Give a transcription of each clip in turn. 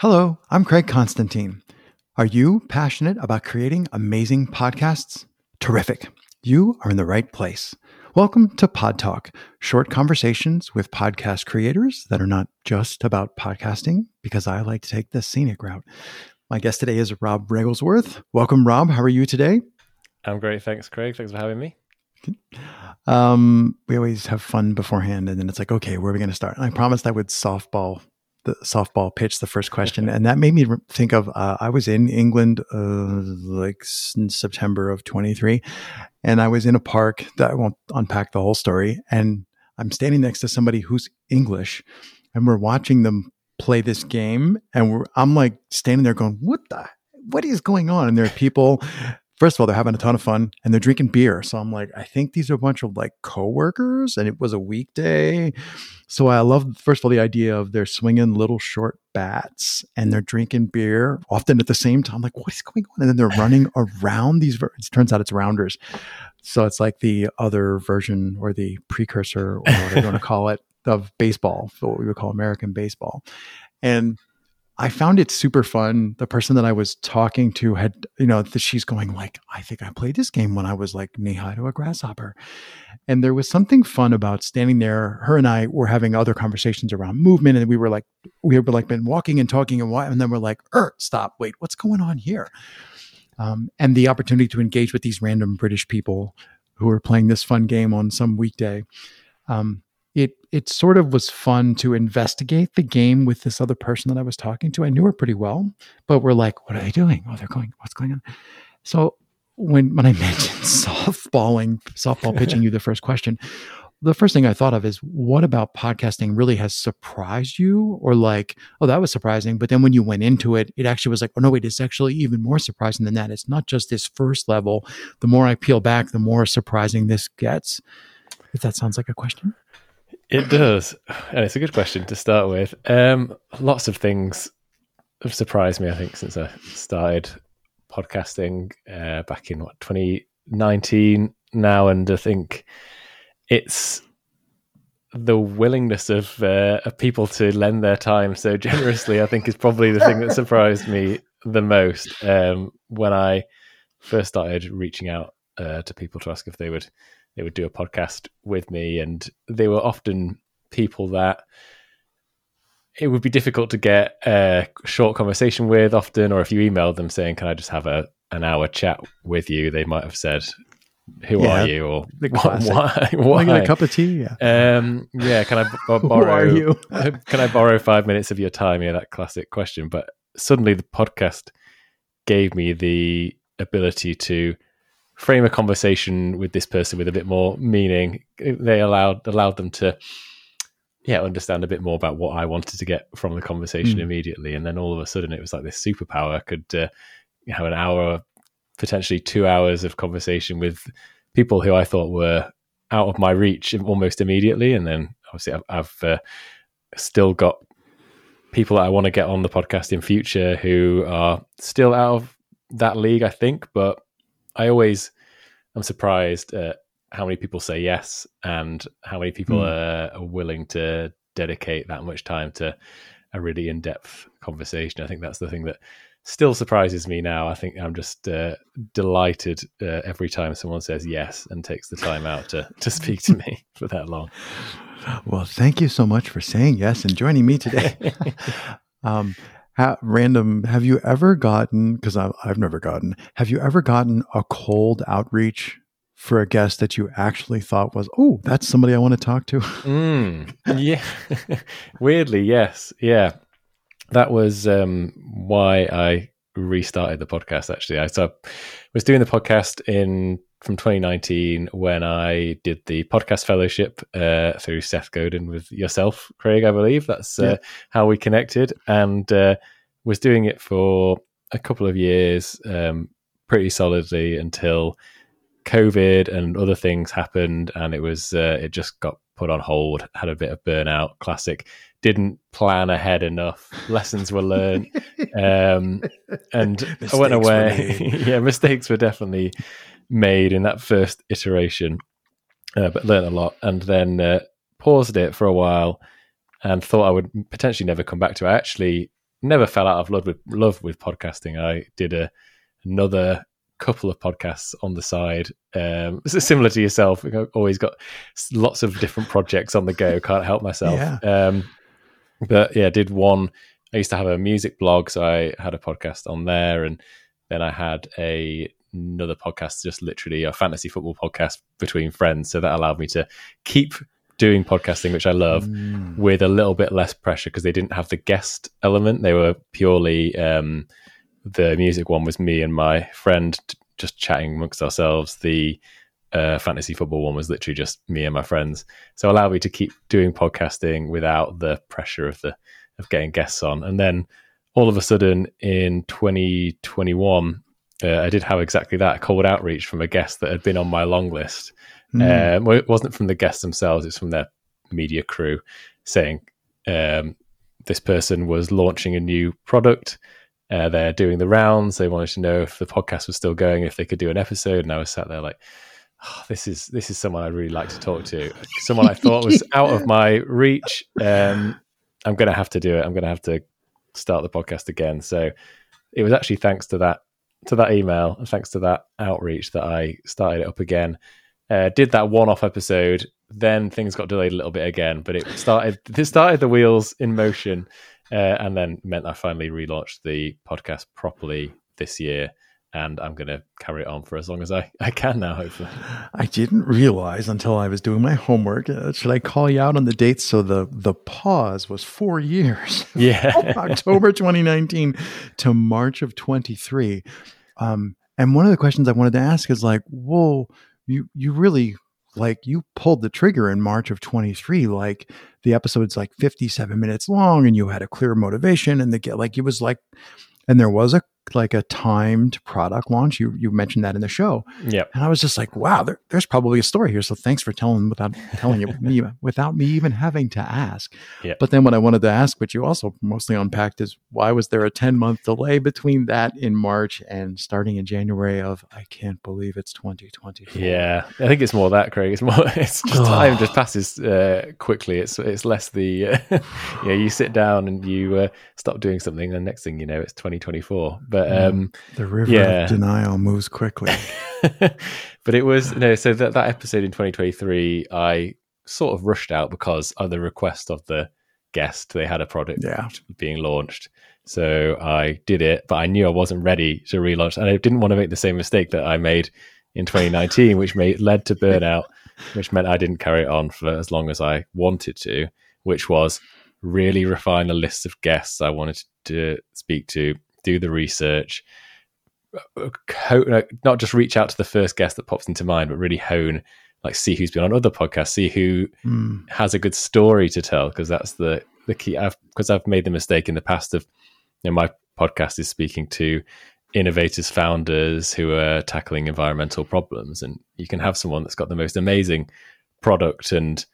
Hello, I'm Craig Constantine. Are you passionate about creating amazing podcasts? Terrific. You are in the right place. Welcome to Pod Talk, short conversations with podcast creators that are not just about podcasting, because I like to take the scenic route. My guest today is Rob Wreglesworth. Welcome, Rob. How are you today? I'm great. Thanks, Craig. Thanks for having me. Um, we always have fun beforehand, and then it's like, okay, where are we going to start? And I promised I would softball the softball pitch the first question, and that made me think of uh, I was in England uh, like in September of 23, and I was in a park that I won't unpack the whole story, and I'm standing next to somebody who's English, and we're watching them play this game, and we're I'm like standing there going, what the what is going on? And there are people first of all, they're having a ton of fun and they're drinking beer. So I'm like, I think these are a bunch of like coworkers and it was a weekday. So I love, first of all, the idea of they're swinging little short bats and they're drinking beer often at the same time. Like, what is going on? And then they're running around these, it turns out it's rounders. So it's like the other version or the precursor or whatever you want to call it of baseball, what we would call American baseball. And I found it super fun. The person that I was talking to had, you know, the, she's going like, I think I played this game when I was like knee high to a grasshopper. And there was something fun about standing there. Her and I were having other conversations around movement. And we were like, we were like been walking and talking and, why, and then we're like, er, stop, wait, what's going on here? Um, and the opportunity to engage with these random British people who are playing this fun game on some weekday. Um, it it sort of was fun to investigate the game with this other person that I was talking to. I knew her pretty well, but we're like, what are they doing? Oh, they're going, what's going on? So when when I mentioned softballing, softball pitching you the first question, the first thing I thought of is what about podcasting really has surprised you? Or like, oh, that was surprising. But then when you went into it, it actually was like, oh no, wait, it's actually even more surprising than that. It's not just this first level. The more I peel back, the more surprising this gets. If that sounds like a question. It does, and it's a good question to start with. Um, lots of things have surprised me. I think since I started podcasting uh, back in what 2019 now, and I think it's the willingness of, uh, of people to lend their time so generously. I think is probably the thing that surprised me the most um, when I first started reaching out uh, to people to ask if they would they would do a podcast with me, and they were often people that it would be difficult to get a short conversation with often, or if you emailed them saying, "Can I just have a an hour chat with you?" They might have said, "Who yeah, are you?" or "Why? Why? Why? a cup of tea?" Yeah. Um, yeah. Can I b- borrow? Who are you? can I borrow five minutes of your time? Yeah, that classic question. But suddenly, the podcast gave me the ability to frame a conversation with this person with a bit more meaning. They allowed allowed them to yeah understand a bit more about what I wanted to get from the conversation mm. immediately, and then all of a sudden it was like this superpower. Could uh, have an hour, potentially two hours of conversation with people who I thought were out of my reach almost immediately, and then obviously I've, I've uh, still got people that I want to get on the podcast in future who are still out of that league, I think, but I always am surprised at how many people say yes and how many people mm. are, are, willing to dedicate that much time to a really in-depth conversation. I think that's the thing that still surprises me now. I think I'm just uh, delighted uh, every time someone says yes and takes the time out to to speak to me for that long. Well, thank you so much for saying yes and joining me today. um, random, have you ever gotten, because I've never gotten, have you ever gotten a cold outreach for a guest that you actually thought was, oh, that's somebody I want to talk to? Mm, yeah. Weirdly, yes. Yeah. That was um, why I restarted the podcast, actually. I so, was doing the podcast in from 2019 when I did the podcast fellowship uh, through Seth Godin with yourself, Craig, I believe. That's uh, yeah. how we connected and uh, was doing it for a couple of years um, pretty solidly until COVID and other things happened. And it was, uh, it just got put on hold, had a bit of burnout, classic. Didn't plan ahead enough. Lessons were learned, um, and mistakes I went away. yeah, mistakes were definitely made in that first iteration, uh, but learned a lot. And then uh, paused it for a while and thought I would potentially never come back to it. I actually never fell out of love with love with podcasting. I did a another couple of podcasts on the side. Um, similar to yourself, I've always got lots of different projects on the go. Can't help myself. Yeah. Um, but yeah, did one. I used to have a music blog, so I had a podcast on there, and then I had a another podcast, just literally a fantasy football podcast between friends. So that allowed me to keep doing podcasting, which I love, mm. with a little bit less pressure because they didn't have the guest element. They were purely um, the music one was me and my friend t- just chatting amongst ourselves. The uh, fantasy football one was literally just me and my friends. So allowed me to keep doing podcasting without the pressure of the of getting guests on. And then all of a sudden in 2021, uh, I did have exactly that cold outreach from a guest that had been on my long list. Mm. Um, well, it wasn't from the guests themselves; it's from their media crew saying um, this person was launching a new product. Uh, they're doing the rounds. They wanted to know if the podcast was still going, if they could do an episode. And I was sat there like, oh, "This is this is someone I'd really like to talk to. Someone I thought was out of my reach. Um, I'm going to have to do it. I'm going to have to start the podcast again." So it was actually thanks to that to that email and thanks to that outreach that I started it up again. Uh, did that one-off episode, then things got delayed a little bit again, but it started. It started the wheels in motion, uh, and then meant I finally relaunched the podcast properly this year and I'm going to carry it on for as long as I, I can now, hopefully. I didn't realize until I was doing my homework. Uh, should I call you out on the dates? So the the pause was four years. Yeah, October 2019 to March of 23. Um, and one of the questions I wanted to ask is like, whoa, you you really like you pulled the trigger in March of 23 like the episode's like 57 minutes long and you had a clear motivation and the get like it was like and there was a like a timed product launch. You you mentioned that in the show. Yeah. And I was just like, wow, there, there's probably a story here. So thanks for telling without telling you me without me even having to ask. Yeah. But then what I wanted to ask, which you also mostly unpacked, is why was there a 10 month delay between that in March and starting in January of I can't believe it's 2020. Yeah. I think it's more that, Craig. It's more it's just time just passes uh, quickly. It's it's less the uh, you you sit down and you uh, stop doing something and the next thing you know it's 2024. But but um, the river yeah. of denial moves quickly. but it was no. So that that episode in 2023, I sort of rushed out because of the request of the guest. They had a product yeah. being launched. So I did it, but I knew I wasn't ready to relaunch, and I didn't want to make the same mistake that I made in 2019, which made led to burnout, which meant I didn't carry it on for as long as I wanted to, which was really refine a list of guests I wanted to speak to do the research, not just reach out to the first guest that pops into mind, but really hone, like see who's been on other podcasts, see who mm. has a good story to tell, because that's the the key. I've because I've made the mistake in the past of, you know, my podcast is speaking to innovators, founders who are tackling environmental problems, and you can have someone that's got the most amazing product and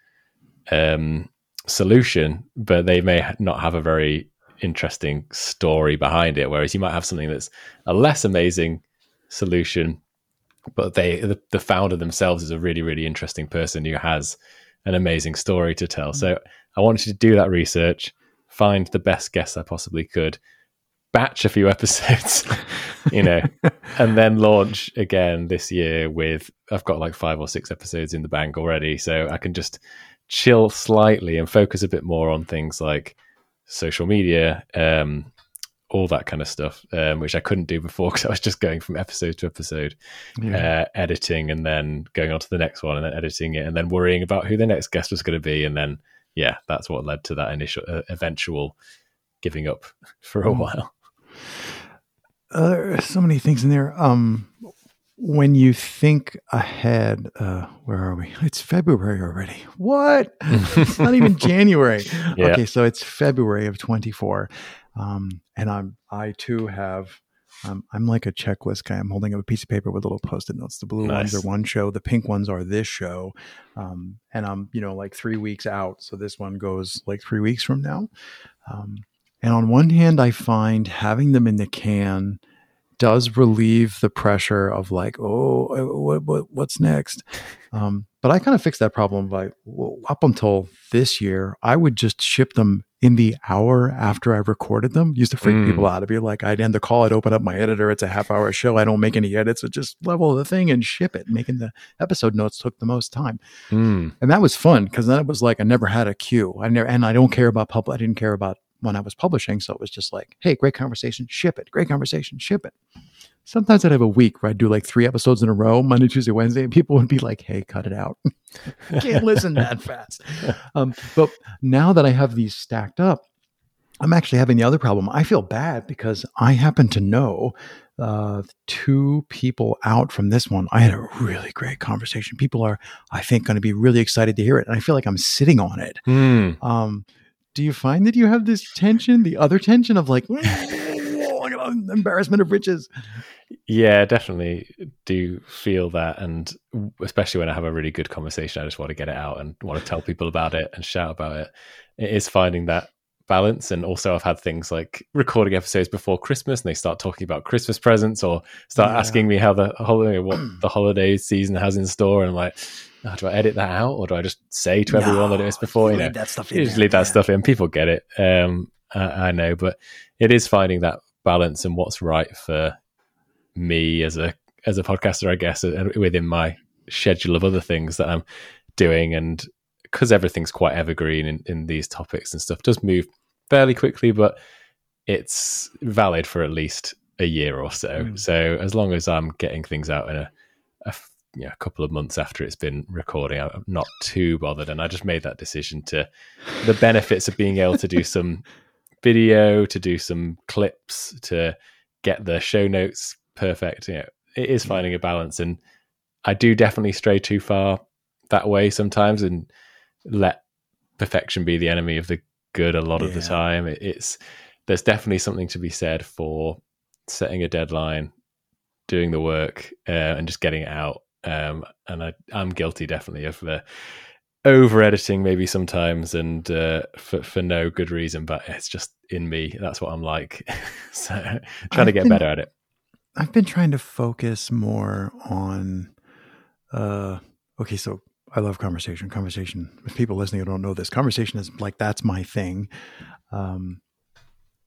um, solution, but they may not have a very interesting story behind it. Whereas you might have something that's a less amazing solution, but they the, the founder themselves is a really really interesting person who has an amazing story to tell. So I wanted to do that research, find the best guests I possibly could, batch a few episodes, you know, and then launch again this year with I've got like five or six episodes in the bank already, so I can just chill slightly and focus a bit more on things like social media, um, all that kind of stuff, um, which I couldn't do before because I was just going from episode to episode, yeah. uh, editing and then going on to the next one and then editing it and then worrying about who the next guest was going to be. And then, yeah, that's what led to that initial, uh, eventual giving up for a mm. while. Uh, there are so many things in there. Um, when you think ahead, uh, where are we? It's February already. What? it's not even January. Yeah. Okay, so it's February of 24. Um, and I'm I too have um, I'm like a checklist guy. I'm holding up a piece of paper with little post-it notes. The blue nice. ones are one show, the pink ones are this show, um, and I'm you know like three weeks out. So this one goes like three weeks from now. Um, and on one hand, I find having them in the can does relieve the pressure of like, oh, uh, what, what what's next? Um, but I kind of fixed that problem by well, up until this year, I would just ship them in the hour after I recorded them used to freak mm. people out. To be like, I'd end the call, I'd open up my editor. It's a half hour show. I don't make any edits. I just level the thing and ship it. Making the episode notes took the most time, mm. and that was fun because then it was like I never had a cue. I never, and I don't care about public. I didn't care about when I was publishing, so it was just like, hey, great conversation, ship it. Great conversation, ship it sometimes I'd have a week where I'd do like three episodes in a row, Monday, Tuesday, Wednesday, and people would be like, hey, cut it out. can't listen that fast. Um, but now that I have these stacked up, I'm actually having the other problem. I feel bad because I happen to know uh, two people out from this one. I had a really great conversation. People are, I think, going to be really excited to hear it. And I feel like I'm sitting on it. Mm. Um, do you find that you have this tension, the other tension of like, embarrassment of riches? Yeah, definitely do feel that. And especially when I have a really good conversation, I just want to get it out and want to tell people about it and shout about it. It is finding that balance. And also, I've had things like recording episodes before Christmas, and they start talking about Christmas presents or start yeah. asking me how the holiday, what the holiday season has in store. And I'm like, oh, do I edit that out or do I just say to everyone no, that it was before? You know, that stuff in you just leave that stuff in. People get it. Um, I, I know, but it is finding that balance and what's right for me as a as a podcaster, I guess, within my schedule of other things that I'm doing, and because everything's quite evergreen in, in these topics and stuff, does move fairly quickly, but it's valid for at least a year or so. Mm. So as long as I'm getting things out in a, a you know, a couple of months after it's been recording, I'm not too bothered. And I just made that decision to the benefits of being able to do some video, to do some clips, to get the show notes perfect. You know, it is finding a balance, and I do definitely stray too far that way sometimes, and let perfection be the enemy of the good a lot yeah. of the time. It, it's there's definitely something to be said for setting a deadline, doing the work, uh, and just getting it out. Um, and I, I'm guilty definitely of the over editing maybe sometimes and uh, for, for no good reason but it's just in me that's what i'm like so trying I've to get been, better at it I've been trying to focus more on uh okay, so I love conversation. Conversation with people listening who don't know this. Conversation is like that's my thing. Um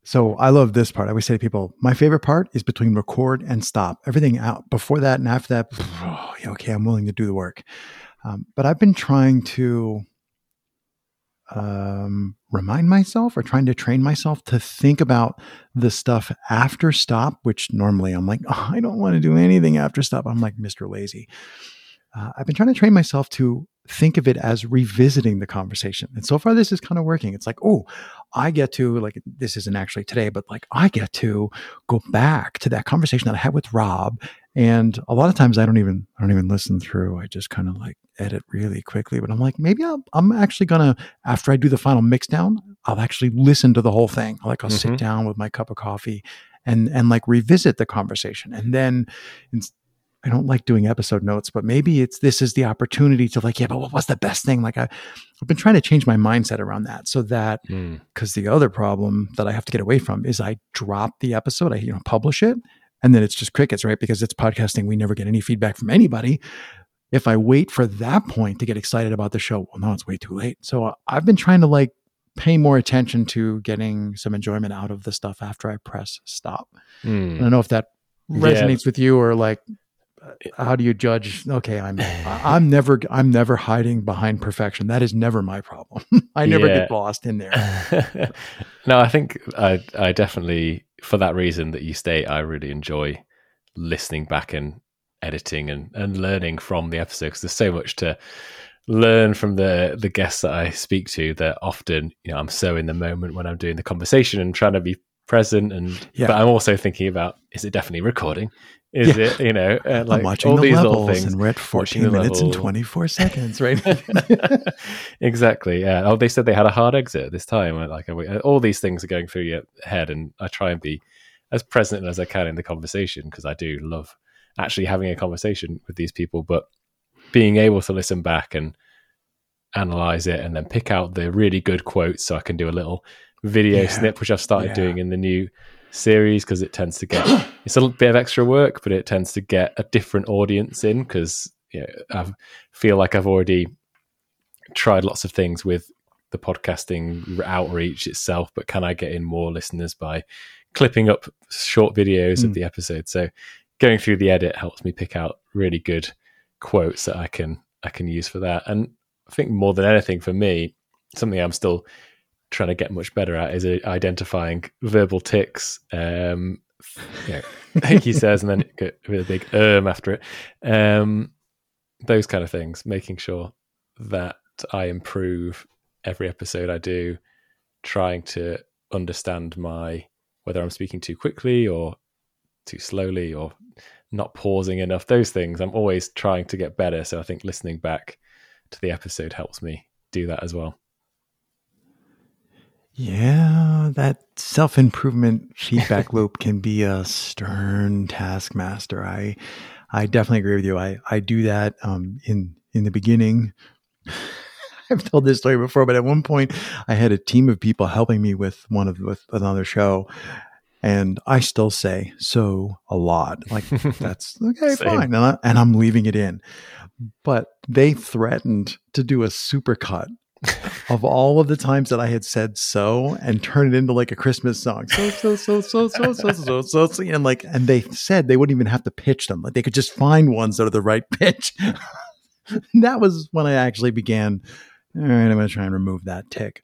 so I love this part. I always say to people, my favorite part is between record and stop. Everything out before that and after that, oh, okay, I'm willing to do the work. Um, but I've been trying to um, remind myself or trying to train myself to think about the stuff after stop, which normally I'm like, oh, I don't want to do anything after stop. I'm like Mr. Lazy. Uh, I've been trying to train myself to think of it as revisiting the conversation. And so far, this is kind of working. It's like, oh, I get to, like, this isn't actually today, but like, I get to go back to that conversation that I had with Rob and a lot of times I don't even I don't even listen through. I just kind of like edit really quickly. But I'm like, maybe i am actually gonna after I do the final mix down, I'll actually listen to the whole thing. Like I'll mm-hmm. sit down with my cup of coffee and and like revisit the conversation. And then I don't like doing episode notes, but maybe it's this is the opportunity to like, yeah, but what was the best thing? Like I, I've been trying to change my mindset around that so that because mm. the other problem that I have to get away from is I drop the episode, I you know publish it, and then it's just crickets, right? Because it's podcasting. We never get any feedback from anybody. If I wait for that point to get excited about the show, well, no, it's way too late. So uh, I've been trying to like pay more attention to getting some enjoyment out of the stuff after I press stop. Mm. I don't know if that resonates yeah. with you or like how do you judge? Okay i'm i'm never i'm never hiding behind perfection. That is never my problem. I never yeah. get lost in there. No i think i i definitely for that reason that you state, I really enjoy listening back and editing and, and learning from the episodes. Because there's so much to learn from the the guests that I speak to that often you know I'm so in the moment when I'm doing the conversation and trying to be present and yeah. but I'm also thinking about is it definitely recording is yeah. it you know uh, like I'm watching all the these levels things and we're at 14 minutes and 24 seconds right exactly yeah oh they said they had a hard exit this time uh, like uh, uh, all these things are going through your head and I try and be as present as I can in the conversation because I do love actually having a conversation with these people but being able to listen back and analyze it and then pick out the really good quotes so I can do a little video yeah. snip which I've started yeah. doing in the new series because it tends to get it's a bit of extra work, but it tends to get a different audience in because you know, I feel like I've already tried lots of things with the podcasting outreach itself, but can I get in more listeners by clipping up short videos mm. of hmm. the episode? So going through the edit helps me pick out really good quotes that I can I can use for that. And I think more than anything for me, something I'm still trying to get much better at is uh, identifying verbal tics. Um, he says, and then with a big um after it. Um, those kind of things, making sure that I improve every episode I do, trying to understand my whether I'm speaking too quickly or too slowly or not pausing enough. Those things I'm always trying to get better. So I think listening back to the episode helps me do that as well. Yeah, that self improvement feedback loop can be a stern taskmaster. I I definitely agree with you. I I do that um, in in the beginning. I've told this story before, but at one point I had a team of people helping me with one of with another show, and I still say so a lot. Like that's okay, fine, and, I, and I'm leaving it in. But they threatened to do a supercut of all of the times that I had said so and turn it into like a Christmas song. So so so so so so so so so and like and they said they wouldn't even have to pitch them. Like they could just find ones that are the right pitch. that was when I actually began. All right, I'm going to try and remove that tic.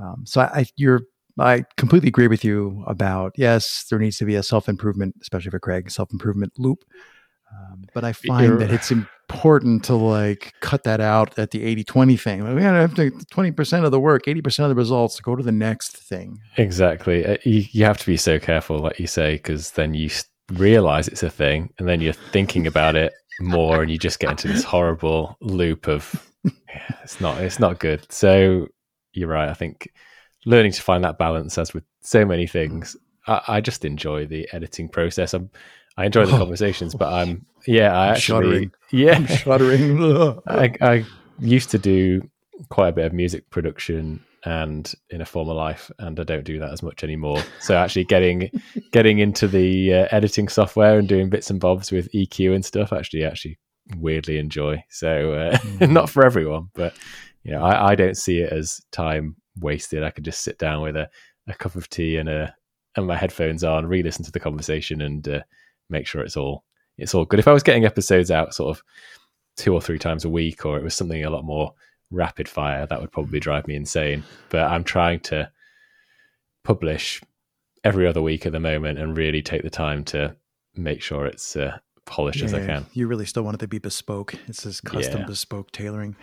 Um, so I, I, you're I completely agree with you about yes, there needs to be a self improvement, especially for Craig, self improvement loop. Um, but I find You're, that it's important to like cut that out at the 80 20 thing. We gotta have to 20% of the work, 80% of the results, go to the next thing. Exactly. Uh, you, you have to be so careful, like you say, because then you realize it's a thing and then you're thinking about it more and you just get into this horrible loop of yeah, it's not it's not good. So you're right. I think learning to find that balance, as with so many things, I, I just enjoy the editing process. I'm, I enjoy the oh. conversations, but I'm yeah, I I'm actually shuddering. yeah, I'm shuddering. I, I used to do quite a bit of music production and in a former life and i don't do that as much anymore so actually getting getting into the uh, editing software and doing bits and bobs with eq and stuff actually actually weirdly enjoy so uh, mm. not for everyone but you know I, I don't see it as time wasted. I could just sit down with a, a cup of tea and a and my headphones on, re-listen to the conversation, and uh, make sure it's all it's all good. If I was getting episodes out sort of two or three times a week, or it was something a lot more rapid fire, that would probably drive me insane. But I'm trying to publish every other week at the moment and really take the time to make sure it's uh, polished yeah, as I can. You really still want it to be bespoke. It's this custom yeah. bespoke tailoring.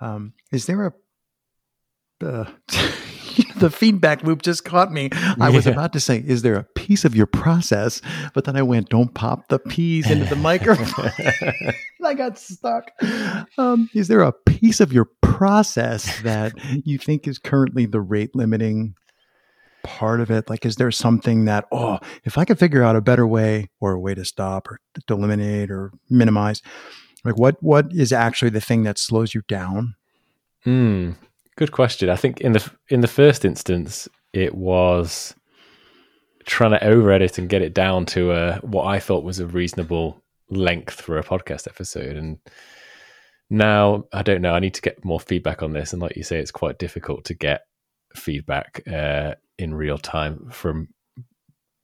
Um, is there a uh, the feedback loop just caught me. I was about to say, "Is there a piece of your process?" But then I went, "Don't pop the peas into the microphone." I got stuck. Um, is there a piece of your process that you think is currently the rate limiting part of it? Like, is there something that, oh, if I could figure out a better way or a way to stop or to eliminate or minimize, like what what is actually the thing that slows you down? Hmm. Good question. I think in the in the first instance, it was trying to over edit and get it down to a what I thought was a reasonable length for a podcast episode. And now I don't know. I need to get more feedback on this. And like you say, it's quite difficult to get feedback uh, in real time from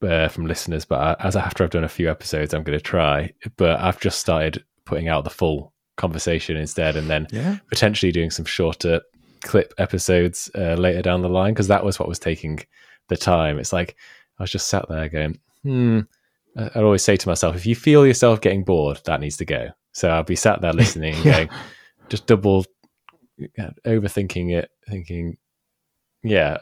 uh, from listeners. But I, as after I've done a few episodes, I'm going to try. But I've just started putting out the full conversation instead, and then yeah. potentially doing some shorter clip episodes uh, later down the line because that was what was taking the time. It's like I was just sat there going, hmm. I'd always say to myself, if you feel yourself getting bored, that needs to go. So I'll be sat there listening and going, just double overthinking it, thinking, yeah,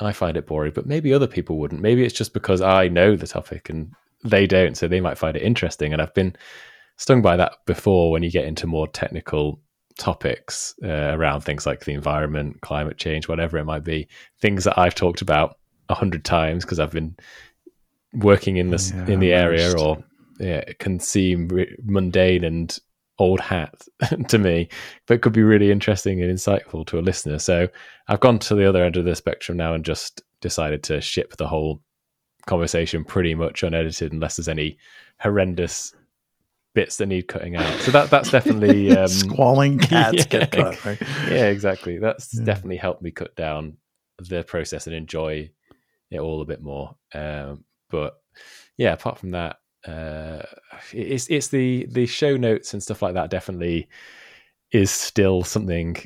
I find it boring, but maybe other people wouldn't. Maybe it's just because I know the topic and they don't, so they might find it interesting. And I've been stung by that before when you get into more technical topics uh, around things like the environment, climate change, whatever it might be, things that I've talked about a hundred times because I've been working in this yeah, in the area, or yeah, it can seem re- mundane and old hat to me, but could be really interesting and insightful to a listener. So I've gone to the other end of the spectrum now and just decided to ship the whole conversation pretty much unedited, unless there's any horrendous bits that need cutting out. So that that's definitely um, squalling cats yeah, get cut. Right? Yeah, exactly. That's yeah. definitely helped me cut down the process and enjoy it all a bit more. Um, but yeah, apart from that, uh, it's it's the the show notes and stuff like that. Definitely is still something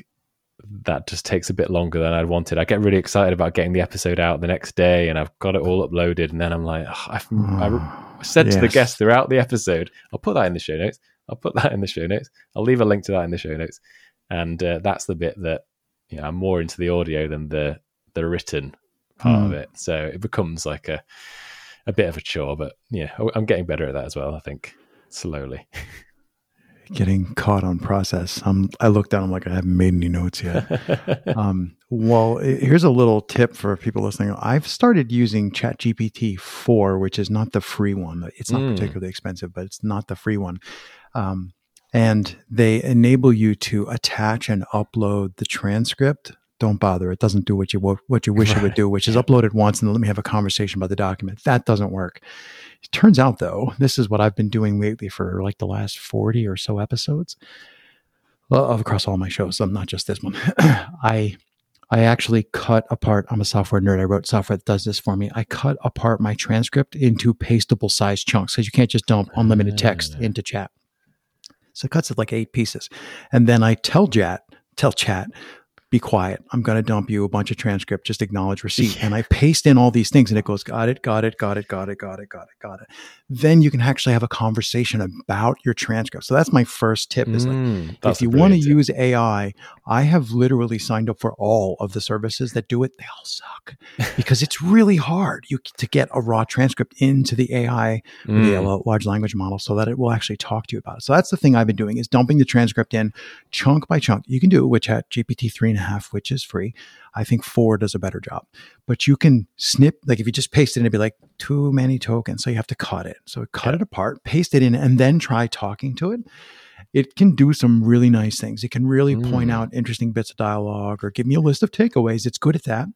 that just takes a bit longer than I'd wanted. I get really excited about getting the episode out the next day, and I've got it all uploaded, and then I'm like, oh, I've, I said yes. to the guest throughout the episode, I'll put that in the show notes. I'll put that in the show notes. I'll leave a link to that in the show notes, and uh, that's the bit that you know I'm more into the audio than the the written part mm. of it. So it becomes like a a bit of a chore, but yeah, I'm getting better at that as well. I think slowly. getting caught on process. Um, I look down. I'm like, I haven't made any notes yet. um, well, here's a little tip for people listening. I've started using ChatGPT four, which is not the free one. It's not mm. particularly expensive, but it's not the free one. Um, and they enable you to attach and upload the transcript don't bother. It doesn't do what you what you wish right. it would do, which is upload it once and then let me have a conversation about the document. That doesn't work. It turns out though, this is what I've been doing lately for like the last 40 or so episodes well, across all my shows. So not just this one. I I actually cut apart. I'm a software nerd. I wrote software that does this for me. I cut apart my transcript into pastable size chunks because you can't just dump unlimited text ah. into chat. So it cuts it like eight pieces. And then I tell chat, tell chat, be quiet. I'm going to dump you a bunch of transcript. Just acknowledge receipt. Yeah. And I paste in all these things and it goes, got it, got it, got it, got it, got it, got it, got it. Then you can actually have a conversation about your transcript. So that's my first tip is mm, if you want to use AI, I have literally signed up for all of the services that do it. They all suck because it's really hard you, to get a raw transcript into the AI, mm. the large language model so that it will actually talk to you about it. So that's the thing I've been doing is dumping the transcript in chunk by chunk. You can do it with Chat GPT three and a half, which is free. I think four does a better job. But you can snip, like if you just paste it in, it'd be like too many tokens. So you have to cut it. So cut yeah. it apart, paste it in, and then try talking to it. It can do some really nice things. It can really mm. point out interesting bits of dialogue or give me a list of takeaways. It's good at that.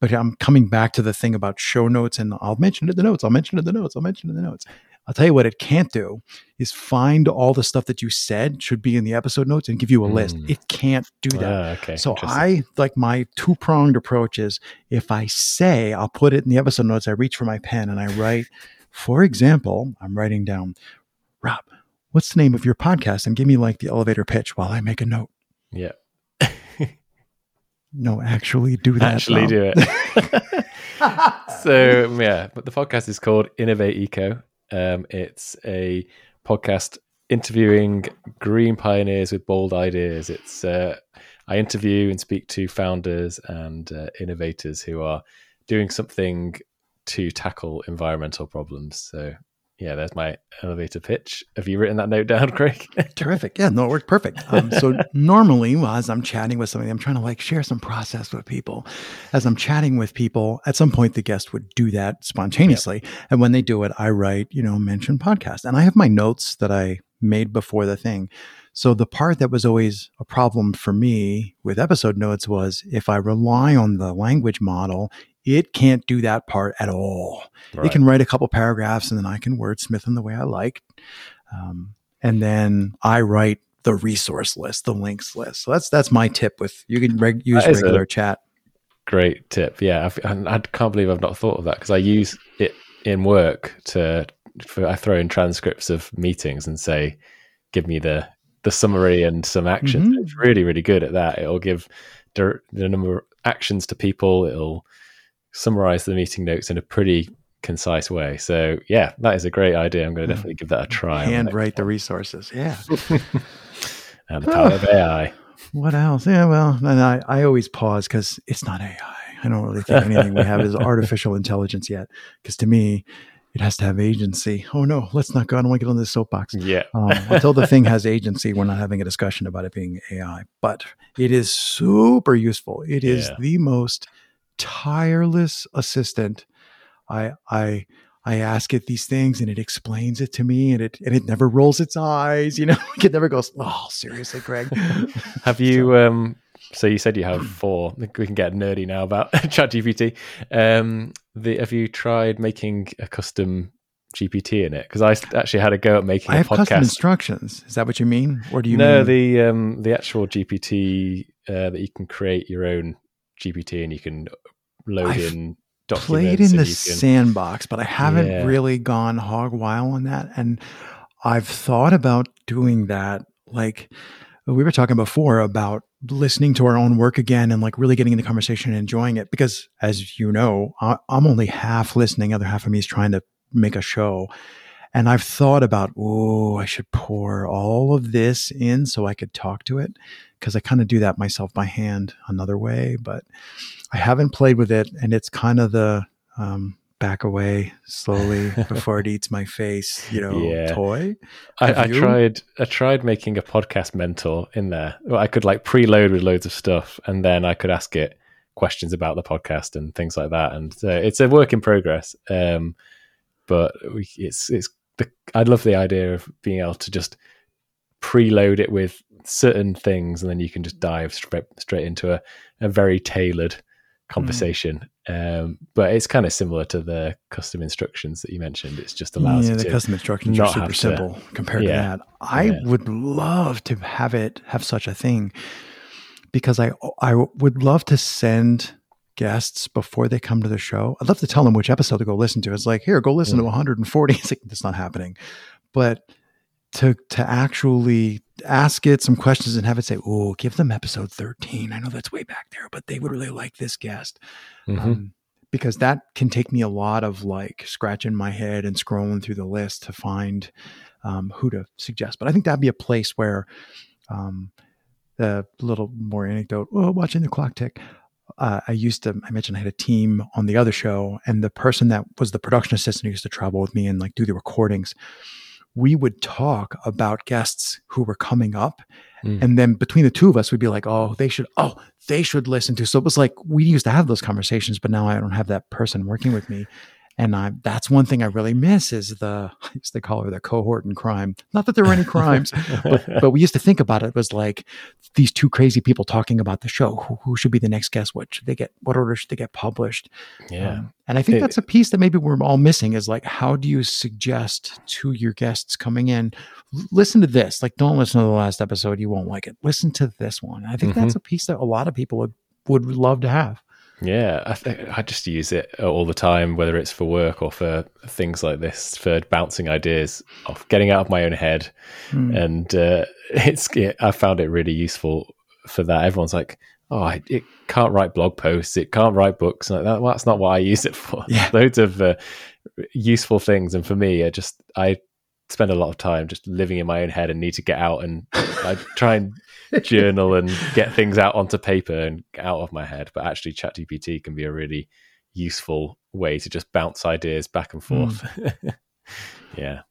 But I'm coming back to the thing about show notes, and I'll mention it in the notes. I'll mention it in the notes. I'll mention it in the notes. I'll tell you what it can't do is find all the stuff that you said should be in the episode notes and give you a mm. list. It can't do that. Uh, okay. So I like my two pronged approach is if I say I'll put it in the episode notes, I reach for my pen and I write, for example, I'm writing down, Rob, what's the name of your podcast? And give me like the elevator pitch while I make a note. Yeah. no, actually do that. Actually Rob. do it. so yeah, but the podcast is called Innovate Eco um, it's a podcast interviewing green pioneers with bold ideas. It's uh, I interview and speak to founders and uh, innovators who are doing something to tackle environmental problems. So yeah, there's my elevator pitch. Have you written that note down, Craig? Terrific. Yeah, no, it worked perfect. Um, so normally, as I'm chatting with somebody, I'm trying to like share some process with people. As I'm chatting with people, at some point the guest would do that spontaneously, yep. and when they do it, I write, you know, mention podcast, and I have my notes that I made before the thing. So the part that was always a problem for me with episode notes was if I rely on the language model, it can't do that part at all. Right. It can write a couple paragraphs and then I can wordsmith them the way I like. Um, and then I write the resource list, the links list. So that's that's my tip. With you can reg- use regular chat. Great tip. Yeah, I, I can't believe I've not thought of that because I use it in work to. For, I throw in transcripts of meetings and say, "Give me the the summary and some actions." Mm-hmm. It's really really good at that. It'll give the number of actions to people. It'll summarize the meeting notes in a pretty concise way. So yeah, that is a great idea. I'm going to hmm. definitely give that a try. Handwrite the resources. Yeah. and the power of AI. What else? Yeah, well, and I, I always pause because it's not AI. I don't really think anything we have is artificial intelligence yet. Because to me, it has to have agency. Oh no, let's not go. I don't want to get on this soapbox. Yeah. um, until the thing has agency, we're not having a discussion about it being AI. But it is super useful. It is yeah. the most tireless assistant. I I I ask it these things and it explains it to me and it and it never rolls its eyes, you know. it never goes, "Oh, seriously, Greg." have you so, um so you said you have four. We can get nerdy now about ChatGPT. Um the have you tried making a custom GPT in it because I actually had a go at making. I have podcast. custom instructions. Is that what you mean, or do you? No, mean... the um, the actual GPT uh, that you can create your own GPT and you can load I've in. Played in the sandbox, but I haven't yeah. really gone hog wild on that, and I've thought about doing that. Like we were talking before about listening to our own work again and like really getting in the conversation and enjoying it because as you know I, am only half listening other half of me is trying to make a show and i've thought about oh i should pour all of this in so i could talk to it because i kind of do that myself by hand another way but i haven't played with it and it's kind of the um, back away slowly before it eats my face, you know, yeah. toy. I, I, tried I tried making a podcast mentor in there. I could like preload with loads of stuff and then I could ask it questions about the podcast and things like that. And uh, it's a work in progress. Um, but we, it's it's the, I love the idea of being able to just preload it with certain things and then you can just dive straight straight into a, a very tailored conversation um, but it's kind of similar to the custom instructions that you mentioned. It's just allows yeah, the custom instructions are super simple to, compared yeah, to that. I yeah. would love to have it have such a thing because I I would love to send guests before they come to the show. I'd love to tell them which episode to go listen to. It's like here, go listen mm. to 140. It's like that's not happening, but to to actually ask it some questions and have it say, "Oh, give them episode 13." I know that's way back there, but they would really like this guest. Mm-hmm. Um, because that can take me a lot of like scratching my head and scrolling through the list to find um, who to suggest. But I think that'd be a place where um, the little more anecdote, oh, watching the clock tick. Uh, I used to, I mentioned I had a team on the other show, and the person that was the production assistant who used to travel with me and like do the recordings we would talk about guests who were coming up. Mm. And then between the two of us, we'd be like, oh, they should, oh, they should listen to. So it was like we used to have those conversations, but now I don't have that person working with me. And I, that's one thing I really miss is the, used to call her the cohort in crime. Not that there were any crimes, but, but we used to think about it was like these two crazy people talking about the show. Who, who, should be the next guest? What should they get? What order should they get published? Yeah. Um, and I think it, that's a piece that maybe we're all missing is like, how do you suggest to your guests coming in, listen to this? Like, don't listen to the last episode. You won't like it. Listen to this one. I think mm-hmm. that's a piece that a lot of people would, would love to have. Yeah, I think I just use it all the time, whether it's for work or for things like this, for bouncing ideas off, getting out of my own head, mm. and uh, it's. I found it really useful for that. Everyone's like, "Oh, it can't write blog posts, it can't write books." Like that, well, that's not what I use it for. Yeah. Loads of uh, useful things, and for me, I just I spend a lot of time just living in my own head and need to get out and I try and journal and get things out onto paper and out of my head. But actually, ChatGPT can be a really useful way to just bounce ideas back and forth. Mm. yeah.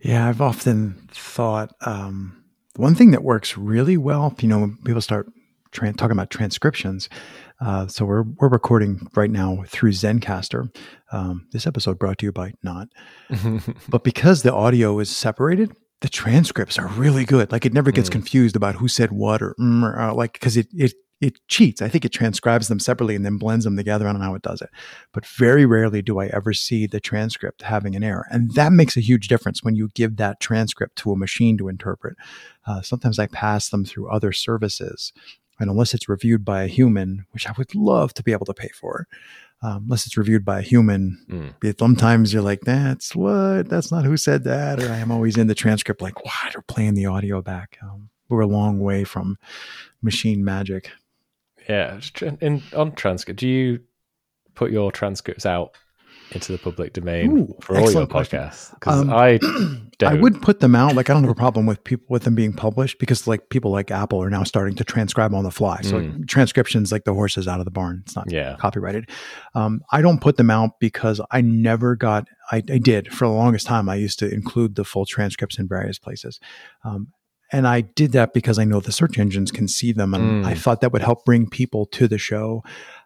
Yeah, I've often thought um, one thing that works really well, you know, when people start tra- talking about transcriptions. Uh, so we're we're recording right now through Zencastr. Um, this episode brought to you by not, but because the audio is separated, the transcripts are really good. Like it never gets mm. confused about who said what or, mm, or uh, like because it it it cheats. I think it transcribes them separately and then blends them together. I don't know how it does it, but very rarely do I ever see the transcript having an error, and that makes a huge difference when you give that transcript to a machine to interpret. Uh, sometimes I pass them through other services, and unless it's reviewed by a human, which I would love to be able to pay for, um, unless it's reviewed by a human. Mm. Sometimes you're like, that's what, that's not who said that. Or I am always in the transcript, like, what? Or playing the audio back. Um, we're a long way from machine magic. Yeah. In, on transcript, do you put your transcripts out into the public domain Ooh, for all your podcasts? Because um, I I would put them out. Like I don't have a problem with people with them being published because like people like Apple are now starting to transcribe on the fly. So mm. like, transcriptions like the horses out of the barn. It's not yeah. copyrighted. Um, I don't put them out because I never got. I, I, did for the longest time. I used to include the full transcripts in various places. Um, and I did that because I know the search engines can see them, and mm. I thought that would help bring people to the show.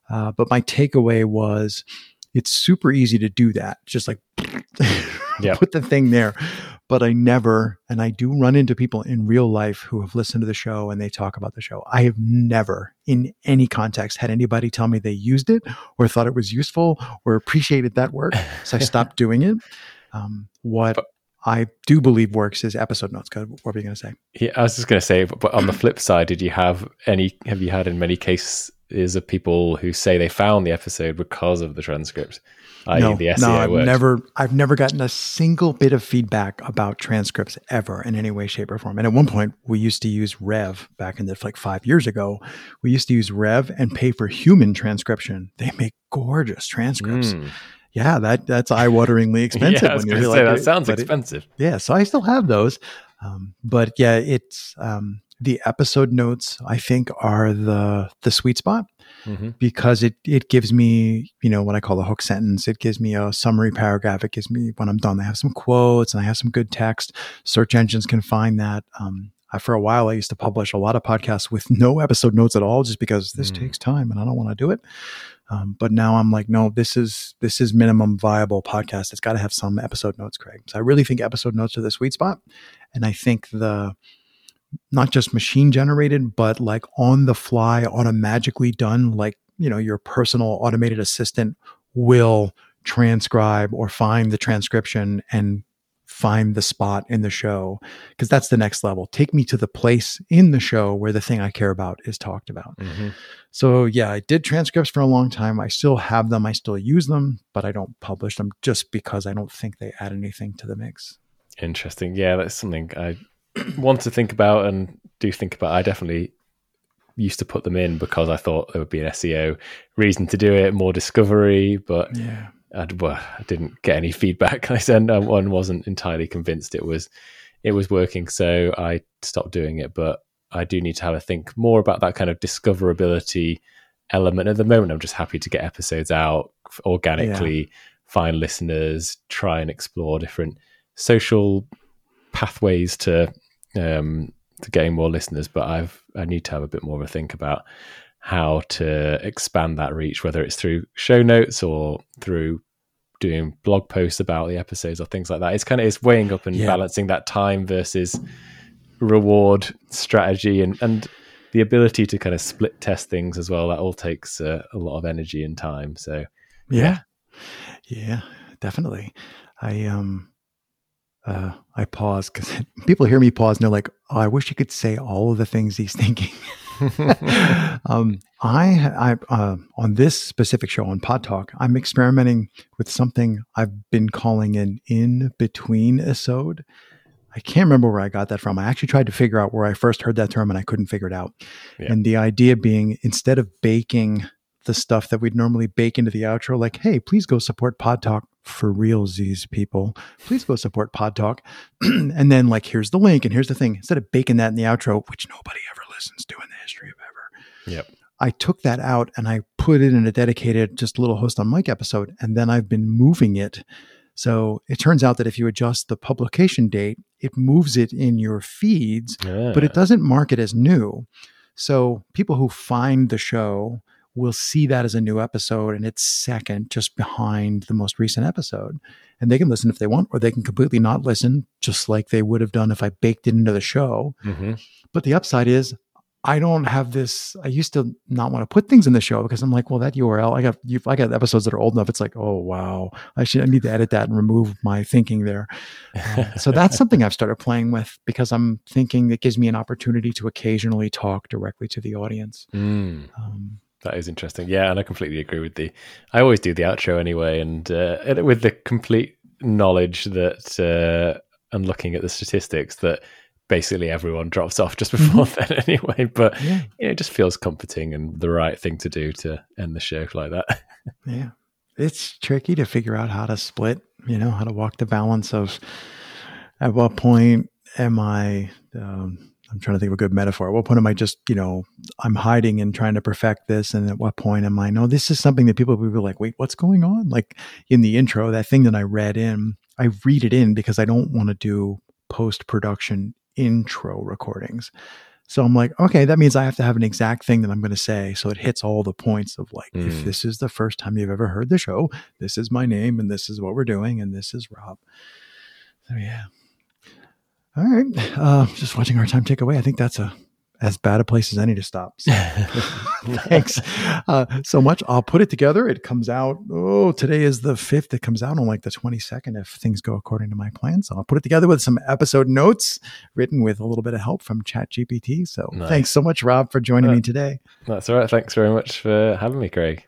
Uh, but my takeaway was it's super easy to do that. Just like yeah. put the thing there. But I never, and I do run into people in real life who have listened to the show and they talk about the show. I have never, in any context, had anybody tell me they used it or thought it was useful or appreciated that work. So I stopped doing it. Um, what but, I do believe works is episode notes. What were you going to say? Yeah, I was just going to say, but on the flip side, did you have any? Have you had in many cases of people who say they found the episode because of the transcript? no, the SEO no, I've works. never, I've never gotten a single bit of feedback about transcripts ever in any way, shape, or form. And at one point, we used to use Rev back in the like five years ago. We used to use Rev and pay for human transcription. They make gorgeous transcripts. Mm. Yeah, that that's eye-wateringly expensive. yeah, I was going to say like, that sounds expensive. It, yeah, so I still have those, um, but yeah, it's um, the episode notes. I think are the the sweet spot mm-hmm. because it it gives me you know what I call a hook sentence. It gives me a summary paragraph. It gives me when I'm done. I have some quotes and I have some good text. Search engines can find that. Um, I, for a while, I used to publish a lot of podcasts with no episode notes at all, just because this mm. takes time and I don't want to do it. Um, but now I'm like, no, this is this is minimum viable podcast. It's got to have some episode notes, Craig. So I really think episode notes are the sweet spot, and I think the not just machine generated, but like on the fly, automatically done, like, you know, your personal automated assistant will transcribe or find the transcription and find the spot in the show because that's the next level. Take me to the place in the show where the thing i care about is talked about. Mm-hmm. so yeah i did transcripts for a long time. I still have them. I still use them but i don't publish them just because i don't think they add anything to the mix. Interesting. Yeah that's something i want to think about and do think about. I definitely used to put them in because I thought there would be an SEO reason to do it, more discovery, but yeah. I, well, I didn't get any feedback. I said no one wasn't entirely convinced it was it was working, so I stopped doing it. But I do need to have a think more about that kind of discoverability element. At the moment, I'm just happy to get episodes out organically, yeah. find listeners, try and explore different social pathways to um, to getting more listeners, but I've I need to have a bit more of a think about how to expand that reach, whether it's through show notes or through doing blog posts about the episodes or things like that. It's kind of it's weighing up and yeah. balancing that time versus reward strategy and and the ability to kind of split test things as well. That all takes uh, a lot of energy and time. So yeah, yeah, definitely. I um uh, I pause because people hear me pause and they're like, "Oh, I wish you could say all of the things he's thinking." um, I, I uh, on this specific show on Pod Talk, I'm experimenting with something I've been calling an in between episode. I can't remember where I got that from. I actually tried to figure out where I first heard that term and I couldn't figure it out. Yeah. And the idea being instead of baking the stuff that we'd normally bake into the outro, like, hey, please go support Pod Talk for realsies, people. Please go support Pod Talk. and then, like, here's the link and here's the thing. Instead of baking that in the outro, which nobody ever listens to in the history of ever. Yep. I took that out and I put it in a dedicated, just little host on mic episode. And then I've been moving it. So it turns out that if you adjust the publication date, it moves it in your feeds, yeah. but it doesn't mark it as new. So people who find the show will see that as a new episode and it's second just behind the most recent episode. And they can listen if they want, or they can completely not listen, just like they would have done if I baked it into the show. Mm-hmm. But the upside is I don't have this. I used to not want to put things in the show because I'm like, well, that URL, I got you I got episodes that are old enough. It's like, oh wow, I should I need to edit that and remove my thinking there. Uh, so that's something I've started playing with because I'm thinking it gives me an opportunity to occasionally talk directly to the audience. Mm. Um, that is interesting. Yeah, and I completely agree with the. I always do the outro anyway, and uh, with the complete knowledge that uh, and looking at the statistics that basically everyone drops off just before mm-hmm. then anyway. But yeah. you know, it just feels comforting and the right thing to do to end the show like that. yeah, it's tricky to figure out how to split. You know, how to walk the balance of at what point am I. Um, I'm trying to think of a good metaphor. At what point am I just, you know, I'm hiding and trying to perfect this? And at what point am I, no, this is something that people will be like, wait, what's going on? Like in the intro, that thing that I read in, I read it in because I don't want to do post production intro recordings. So I'm like, okay, that means I have to have an exact thing that I'm going to say. So it hits all the points of like, mm. if this is the first time you've ever heard the show, this is my name and this is what we're doing and this is Rob. So yeah. All right. Uh, just watching our time tick away. I think that's a as bad a place as any to stop. So, thanks uh, so much. I'll put it together. It comes out. Oh, today is the fifth. It comes out on like the twenty second if things go according to my plan. So I'll put it together with some episode notes written with a little bit of help from ChatGPT. So nice. thanks so much, Rob, for joining uh, me today. That's all right. Thanks very much for having me, Craig.